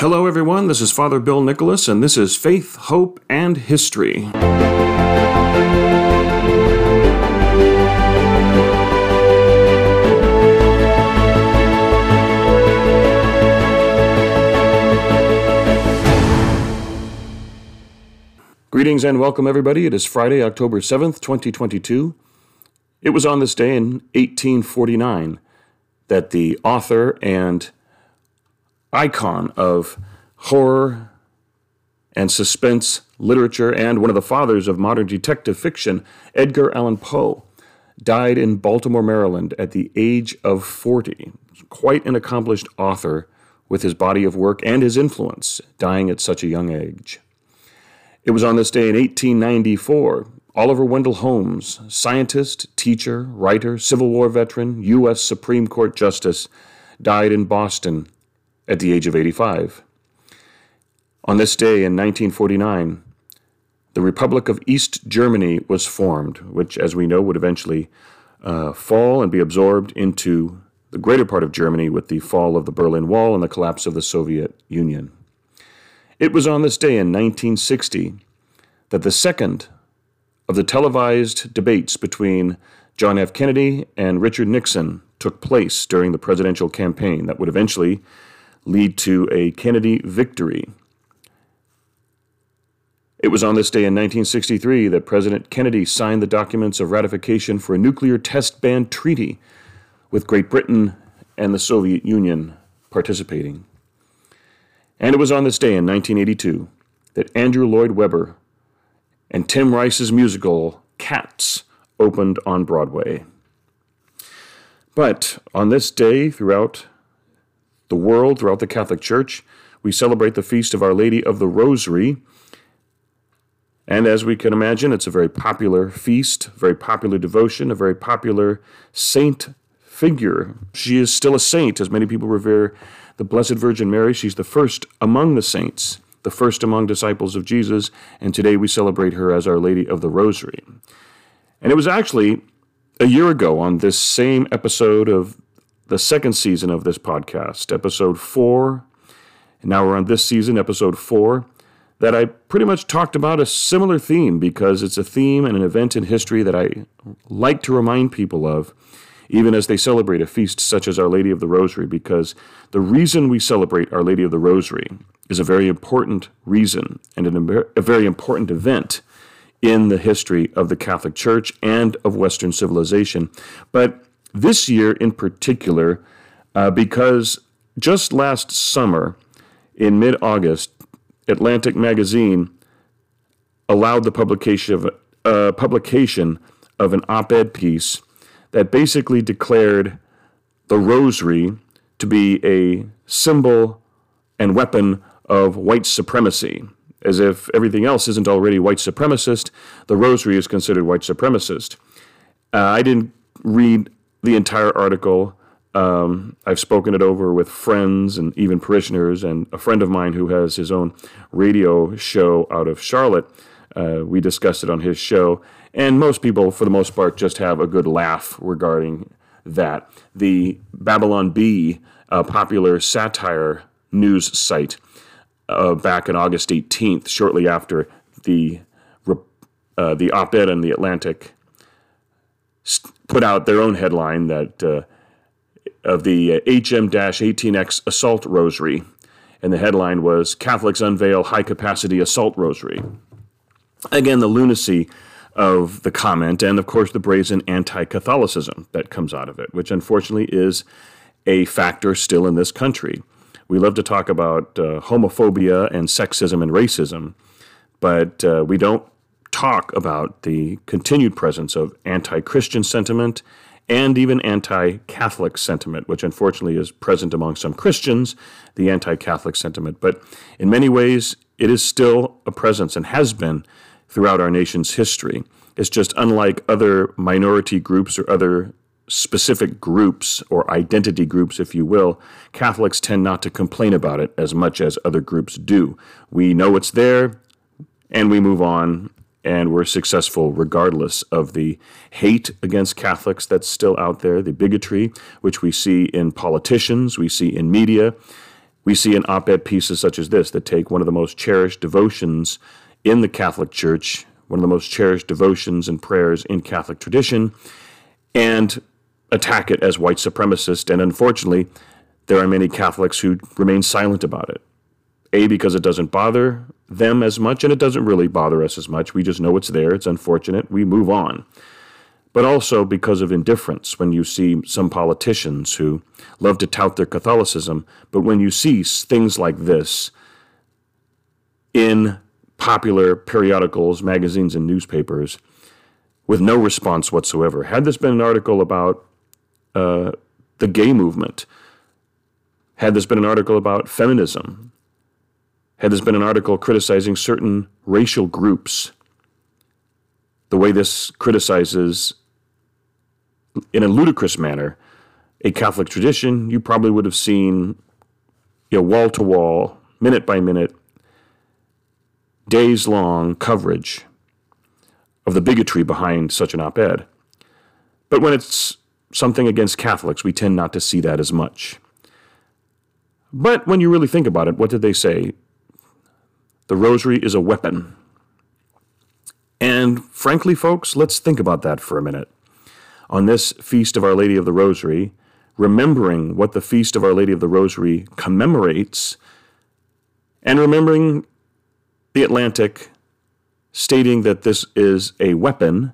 Hello, everyone. This is Father Bill Nicholas, and this is Faith, Hope, and History. Greetings and welcome, everybody. It is Friday, October 7th, 2022. It was on this day in 1849 that the author and icon of horror and suspense literature and one of the fathers of modern detective fiction, Edgar Allan Poe, died in Baltimore, Maryland at the age of 40. Quite an accomplished author with his body of work and his influence, dying at such a young age. It was on this day in 1894 Oliver Wendell Holmes, scientist, teacher, writer, Civil War veteran, U.S. Supreme Court Justice, died in Boston at the age of 85. On this day in 1949, the Republic of East Germany was formed, which, as we know, would eventually uh, fall and be absorbed into the greater part of Germany with the fall of the Berlin Wall and the collapse of the Soviet Union. It was on this day in 1960 that the second of the televised debates between John F. Kennedy and Richard Nixon took place during the presidential campaign that would eventually lead to a Kennedy victory. It was on this day in 1963 that President Kennedy signed the documents of ratification for a nuclear test ban treaty, with Great Britain and the Soviet Union participating. And it was on this day in 1982 that Andrew Lloyd Webber and Tim Rice's musical Cats opened on Broadway. But on this day, throughout the world, throughout the Catholic Church, we celebrate the feast of Our Lady of the Rosary. And as we can imagine, it's a very popular feast, very popular devotion, a very popular saint figure. She is still a saint, as many people revere the Blessed Virgin Mary. She's the first among the saints, the first among disciples of Jesus, and today we celebrate her as Our Lady of the Rosary. And it was actually a year ago on this same episode of the second season of this podcast, episode four. And now we're on this season, episode four, that I pretty much talked about a similar theme because it's a theme and an event in history that I like to remind people of, even as they celebrate a feast such as Our Lady of the Rosary, because the reason we celebrate Our Lady of the Rosary is a very important reason and an, a very important event in the history of the Catholic Church and of Western civilization. But this year in particular, uh, because just last summer, in mid August, Atlantic Magazine allowed the publication of, uh, publication of an op ed piece that basically declared the rosary to be a symbol and weapon of white supremacy. As if everything else isn't already white supremacist, the rosary is considered white supremacist. Uh, I didn't read the entire article. Um, I've spoken it over with friends and even parishioners, and a friend of mine who has his own radio show out of Charlotte. Uh, we discussed it on his show, and most people, for the most part, just have a good laugh regarding that. The Babylon Bee, a popular satire news site, uh, back on August 18th, shortly after the uh, the op-ed in the Atlantic put out their own headline that uh, of the HM-18X assault rosary, and the headline was "Catholics unveil high-capacity assault rosary." Again, the lunacy of the comment, and of course the brazen anti-Catholicism that comes out of it, which unfortunately is a factor still in this country. We love to talk about uh, homophobia and sexism and racism, but uh, we don't talk about the continued presence of anti Christian sentiment and even anti Catholic sentiment, which unfortunately is present among some Christians, the anti Catholic sentiment. But in many ways, it is still a presence and has been throughout our nation's history. It's just unlike other minority groups or other specific groups or identity groups, if you will, Catholics tend not to complain about it as much as other groups do. We know it's there and we move on and we're successful regardless of the hate against Catholics that's still out there, the bigotry, which we see in politicians, we see in media. We see in op ed pieces such as this that take one of the most cherished devotions in the Catholic Church, one of the most cherished devotions and prayers in Catholic tradition, and attack it as white supremacist. And unfortunately, there are many Catholics who remain silent about it. A, because it doesn't bother them as much, and it doesn't really bother us as much. We just know it's there, it's unfortunate, we move on. But also because of indifference, when you see some politicians who love to tout their Catholicism, but when you see things like this in popular periodicals, magazines, and newspapers with no response whatsoever. Had this been an article about uh, the gay movement, had this been an article about feminism, had this been an article criticizing certain racial groups, the way this criticizes, in a ludicrous manner, a Catholic tradition, you probably would have seen, you know, wall to wall, minute by minute, days long coverage of the bigotry behind such an op ed. But when it's something against Catholics, we tend not to see that as much. But when you really think about it, what did they say? The rosary is a weapon. And frankly, folks, let's think about that for a minute. On this Feast of Our Lady of the Rosary, remembering what the Feast of Our Lady of the Rosary commemorates, and remembering the Atlantic stating that this is a weapon,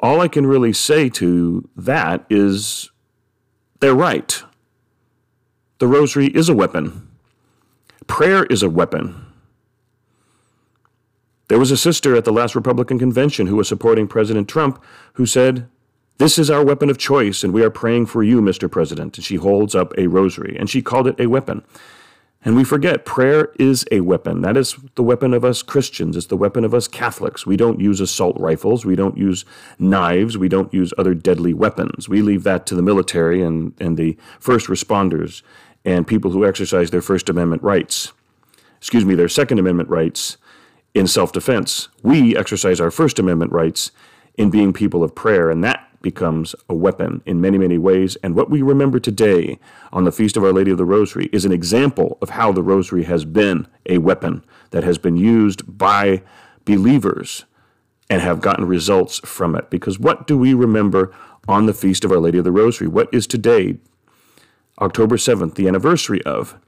all I can really say to that is they're right. The rosary is a weapon. Prayer is a weapon. There was a sister at the last Republican convention who was supporting President Trump who said, This is our weapon of choice, and we are praying for you, Mr. President. And she holds up a rosary, and she called it a weapon. And we forget prayer is a weapon. That is the weapon of us Christians. It's the weapon of us Catholics. We don't use assault rifles. We don't use knives. We don't use other deadly weapons. We leave that to the military and, and the first responders and people who exercise their First Amendment rights. Excuse me, their Second Amendment rights in self defense. We exercise our First Amendment rights in being people of prayer, and that becomes a weapon in many, many ways. And what we remember today on the Feast of Our Lady of the Rosary is an example of how the Rosary has been a weapon that has been used by believers and have gotten results from it. Because what do we remember on the Feast of Our Lady of the Rosary? What is today, October 7th, the anniversary of?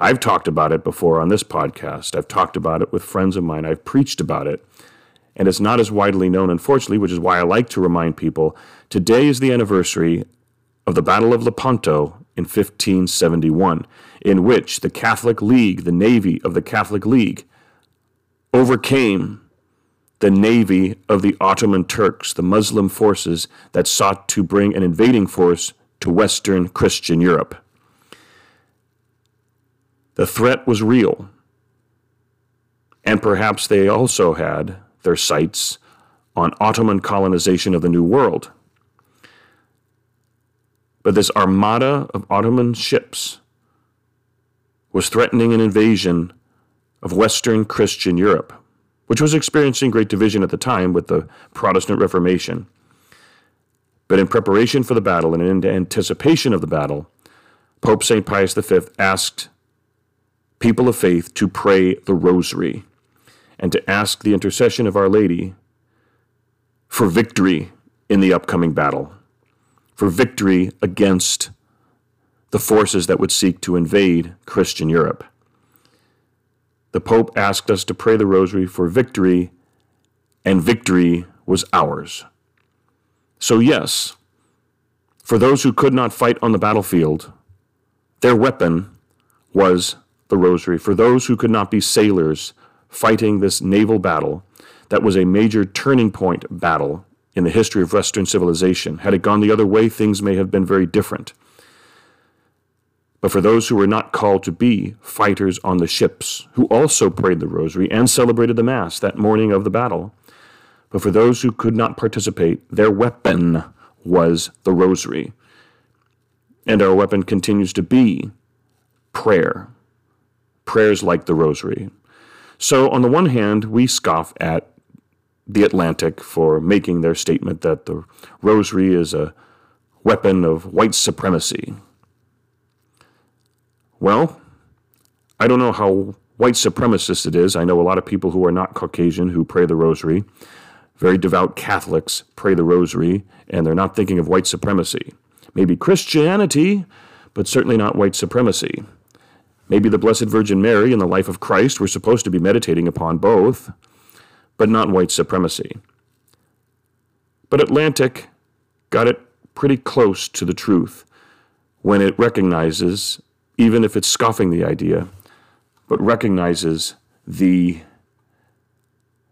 I've talked about it before on this podcast. I've talked about it with friends of mine. I've preached about it. And it's not as widely known, unfortunately, which is why I like to remind people today is the anniversary of the Battle of Lepanto in 1571, in which the Catholic League, the Navy of the Catholic League, overcame the navy of the Ottoman Turks, the Muslim forces that sought to bring an invading force to Western Christian Europe. The threat was real. And perhaps they also had their sights on Ottoman colonization of the New World. But this armada of Ottoman ships was threatening an invasion of Western Christian Europe, which was experiencing great division at the time with the Protestant Reformation. But in preparation for the battle and in anticipation of the battle, Pope St. Pius V asked people of faith to pray the rosary and to ask the intercession of Our Lady for victory in the upcoming battle, for victory against the forces that would seek to invade Christian Europe. The Pope asked us to pray the rosary for victory, and victory was ours. So, yes, for those who could not fight on the battlefield, their weapon was the rosary. For those who could not be sailors fighting this naval battle, that was a major turning point battle in the history of Western civilization. Had it gone the other way, things may have been very different. But for those who were not called to be fighters on the ships, who also prayed the rosary and celebrated the Mass that morning of the battle, but for those who could not participate, their weapon was the rosary. And our weapon continues to be prayer prayers like the rosary. So, on the one hand, we scoff at the Atlantic for making their statement that the rosary is a weapon of white supremacy. Well, I don't know how white supremacist it is. I know a lot of people who are not Caucasian who pray the rosary. Very devout Catholics pray the rosary, and they're not thinking of white supremacy. Maybe Christianity, but certainly not white supremacy. Maybe the Blessed Virgin Mary and the life of Christ, we're supposed to be meditating upon both, but not white supremacy. But Atlantic got it pretty close to the truth when it recognizes, even if it's scoffing the idea, but recognizes the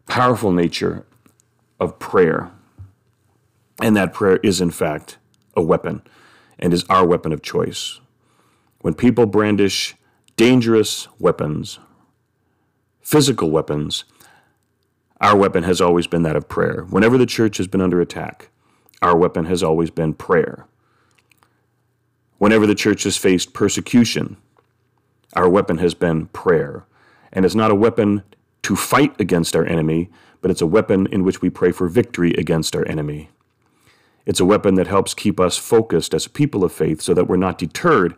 powerful nature of prayer. And that prayer is, in fact, a weapon and is our weapon of choice. When people brandish dangerous weapons, physical weapons, our weapon has always been that of prayer. Whenever the church has been under attack, our weapon has always been prayer. Whenever the church has faced persecution, our weapon has been prayer. And it's not a weapon to fight against our enemy, but it's a weapon in which we pray for victory against our enemy. It's a weapon that helps keep us focused as a people of faith so that we're not deterred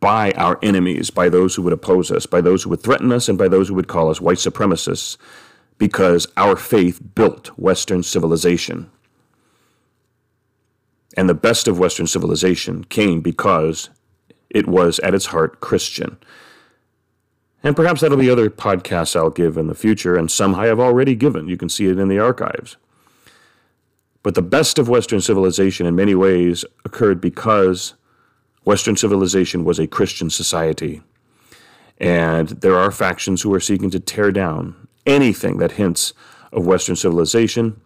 by our enemies, by those who would oppose us, by those who would threaten us, and by those who would call us white supremacists, because our faith built Western civilization. And the best of Western civilization came because it was at its heart Christian. And perhaps that'll be other podcasts I'll give in the future, and some I have already given. You can see it in the archives. But the best of Western civilization in many ways occurred because Western civilization was a Christian society. And there are factions who are seeking to tear down anything that hints of Western civilization,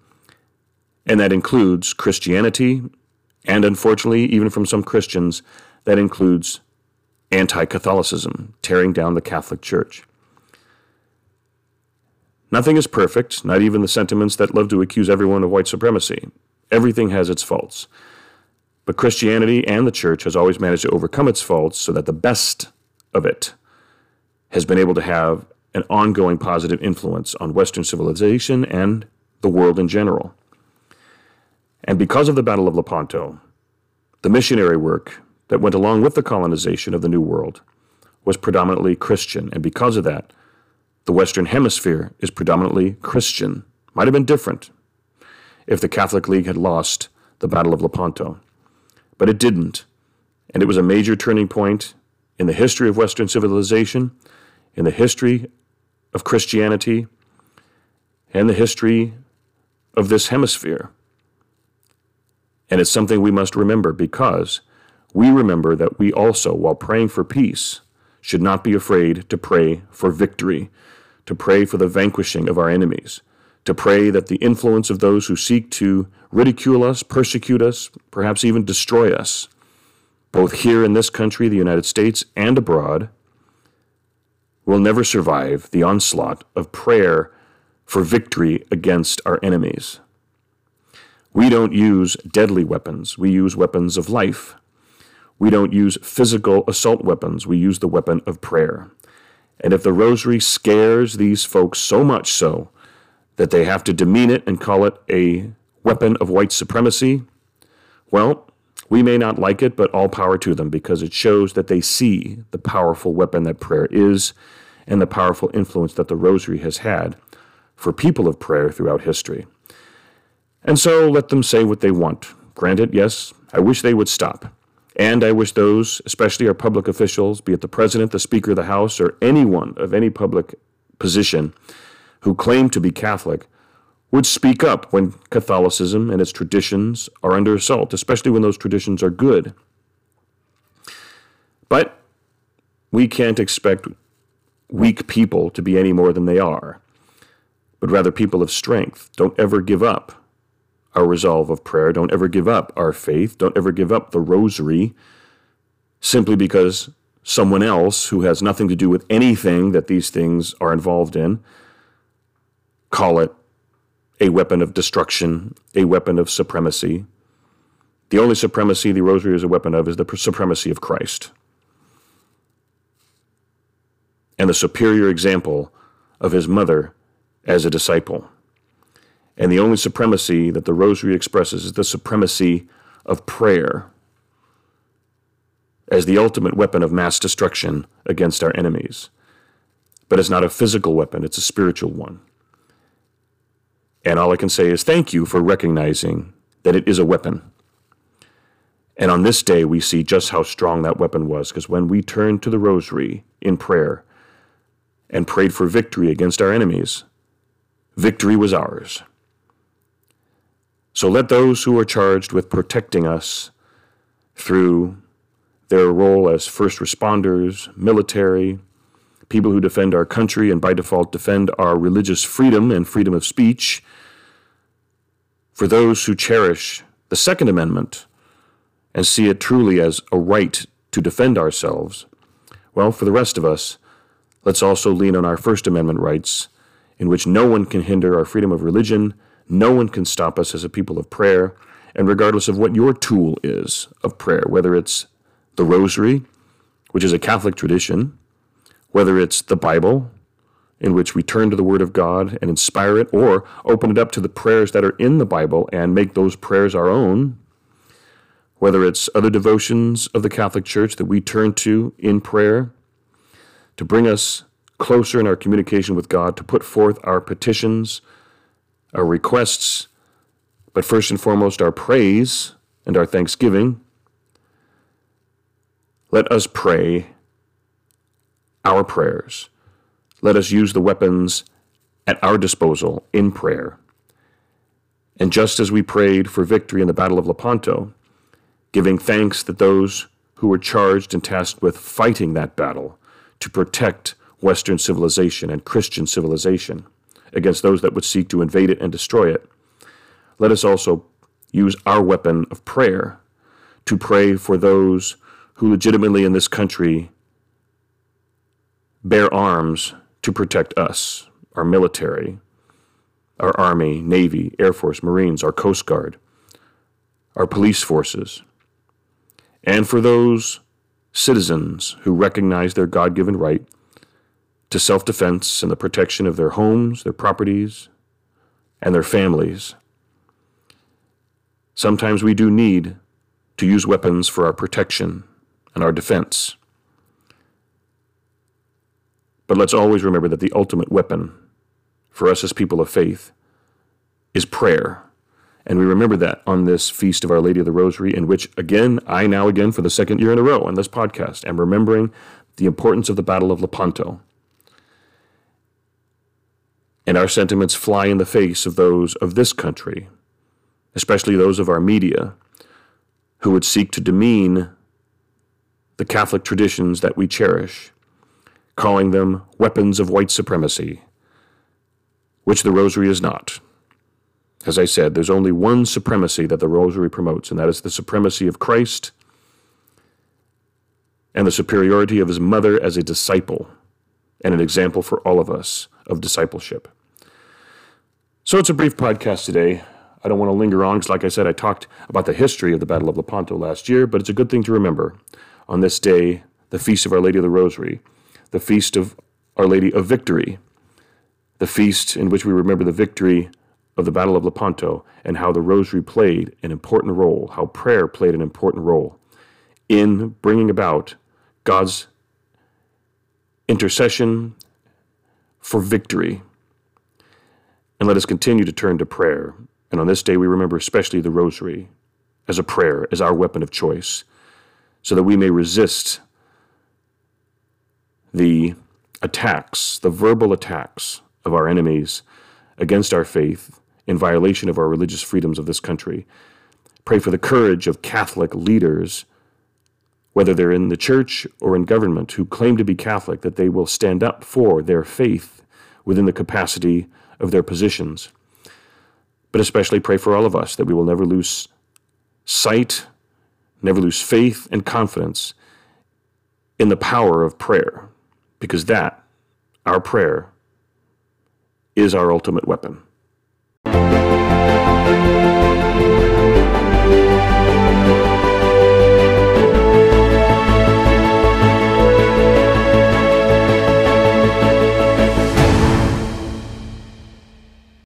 and that includes Christianity, and unfortunately, even from some Christians, that includes anti Catholicism, tearing down the Catholic Church. Nothing is perfect, not even the sentiments that love to accuse everyone of white supremacy. Everything has its faults. But Christianity and the church has always managed to overcome its faults so that the best of it has been able to have an ongoing positive influence on Western civilization and the world in general. And because of the Battle of Lepanto, the missionary work that went along with the colonization of the New World was predominantly Christian. And because of that, the Western Hemisphere is predominantly Christian. Might have been different if the Catholic League had lost the Battle of Lepanto. But it didn't. And it was a major turning point in the history of Western civilization, in the history of Christianity, and the history of this hemisphere. And it's something we must remember because we remember that we also, while praying for peace, should not be afraid to pray for victory, to pray for the vanquishing of our enemies, to pray that the influence of those who seek to ridicule us, persecute us, perhaps even destroy us, both here in this country, the United States, and abroad, will never survive the onslaught of prayer for victory against our enemies. We don't use deadly weapons, we use weapons of life. We don't use physical assault weapons, we use the weapon of prayer. And if the rosary scares these folks so much so that they have to demean it and call it a weapon of white supremacy, well, we may not like it, but all power to them because it shows that they see the powerful weapon that prayer is and the powerful influence that the rosary has had for people of prayer throughout history. And so let them say what they want. Granted, yes, I wish they would stop. And I wish those, especially our public officials, be it the president, the speaker of the House, or anyone of any public position who claim to be Catholic, would speak up when Catholicism and its traditions are under assault, especially when those traditions are good. But we can't expect weak people to be any more than they are, but rather people of strength. Don't ever give up our resolve of prayer. Don't ever give up our faith. Don't ever give up the rosary simply because someone else who has nothing to do with anything that these things are involved in call it a weapon of destruction, a weapon of supremacy. The only supremacy the rosary is a weapon of is the supremacy of Christ. And the superior example of his mother as a disciple. And the only supremacy that the rosary expresses is the supremacy of prayer as the ultimate weapon of mass destruction against our enemies. but it's not a physical weapon, it's a spiritual one. And all I can say is thank you for recognizing that it is a weapon. And on this day, we see just how strong that weapon was, because when we turned to the rosary in prayer and prayed for victory against our enemies, victory was ours. So let those who are charged with protecting us through their role as first responders, military, people who defend our country and by default defend our religious freedom and freedom of speech, for those who cherish the Second Amendment and see it truly as a right to defend ourselves, well, for the rest of us, let's also lean on our First Amendment rights, in which no one can hinder our freedom of religion, no one can stop us as a people of prayer, and regardless of what your tool is of prayer, whether it's the Rosary, which is a Catholic tradition, whether it's the Bible, in which we turn to the Word of God and inspire it, or open it up to the prayers that are in the Bible and make those prayers our own, whether it's other devotions of the Catholic Church that we turn to in prayer to bring us closer in our communication with God, to put forth our petitions, our requests, but first and foremost, our praise and our thanksgiving. Let us pray our prayers. Let us use the weapons at our disposal in prayer. And just as we prayed for victory in the Battle of Lepanto, giving thanks that those who were charged and tasked with fighting that battle to protect Western civilization and Christian civilization against those that would seek to invade it and destroy it, let us also use our weapon of prayer to pray for those who legitimately in this country bear arms to protect us, our military, our Army, Navy, Air Force, Marines, our Coast Guard, our police forces, and for those citizens who recognize their God given right to self defense and the protection of their homes, their properties, and their families. Sometimes we do need to use weapons for our protection and our defense. But let's always remember that the ultimate weapon for us as people of faith is prayer. And we remember that on this feast of Our Lady of the Rosary, in which, again, I now again for the second year in a row on this podcast am remembering the importance of the Battle of Lepanto. And our sentiments fly in the face of those of this country, especially those of our media, who would seek to demean the Catholic traditions that we cherish calling them weapons of white supremacy, which the rosary is not. As I said, there's only one supremacy that the rosary promotes, and that is the supremacy of Christ and the superiority of his mother as a disciple and an example for all of us of discipleship. So it's a brief podcast today. I don't want to linger on because, like I said, I talked about the history of the Battle of Lepanto last year, but it's a good thing to remember on this day, the Feast of Our Lady of the Rosary, the feast of Our Lady of Victory, the feast in which we remember the victory of the Battle of Lepanto and how the rosary played an important role, how prayer played an important role in bringing about God's intercession for victory. And let us continue to turn to prayer. And on this day, we remember especially the rosary as a prayer, as our weapon of choice, so that we may resist the attacks, the verbal attacks of our enemies against our faith in violation of our religious freedoms of this country. Pray for the courage of Catholic leaders, whether they're in the church or in government, who claim to be Catholic, that they will stand up for their faith within the capacity of their positions. But especially pray for all of us that we will never lose sight, never lose faith and confidence in the power of prayer because that, our prayer, is our ultimate weapon.